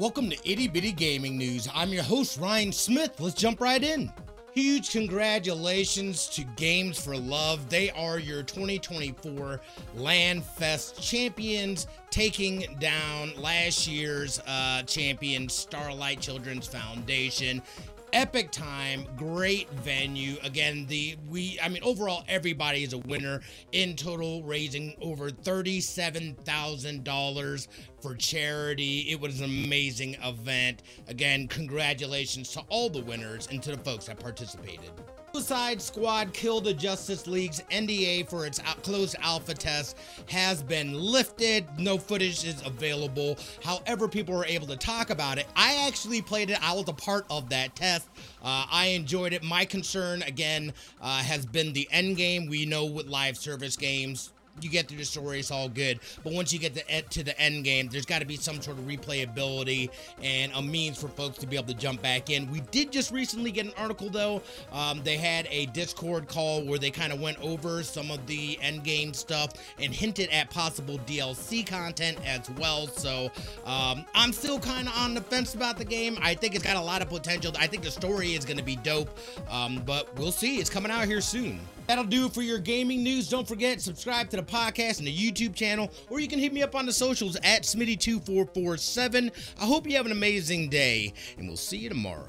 Welcome to Itty Bitty Gaming News. I'm your host, Ryan Smith. Let's jump right in. Huge congratulations to Games for Love. They are your 2024 LANFest champions, taking down last year's uh, champion, Starlight Children's Foundation epic time great venue. Again the we i mean overall everybody is a winner. In total raising over $37000 for charity. It was an amazing event. Again congratulations to all the winners and to the folks that participated Suicide Squad Kill the Justice League's NDA for its closed alpha test has been lifted. No footage is available. However, people were able to talk about it. I actually played it. I was a part of that test. Uh, I enjoyed it. My concern, again, uh, has been the end game. We know with live service games, you get through the story, it's all good. But once you get to, to the end game, there's got to be some sort of replayability and a means for folks to be able to jump back in. We did just recently get an article though. Um, they had a Discord call where they kind of went over some of the end game stuff and hinted at possible DLC content as well. So um, I'm still kind of on the fence about the game. I think it's got a lot of potential. I think the story is going to be dope, um, but we'll see. It's coming out here soon. That'll do it for your gaming news. Don't forget, subscribe to the podcast and the YouTube channel, or you can hit me up on the socials at Smitty2447. I hope you have an amazing day, and we'll see you tomorrow.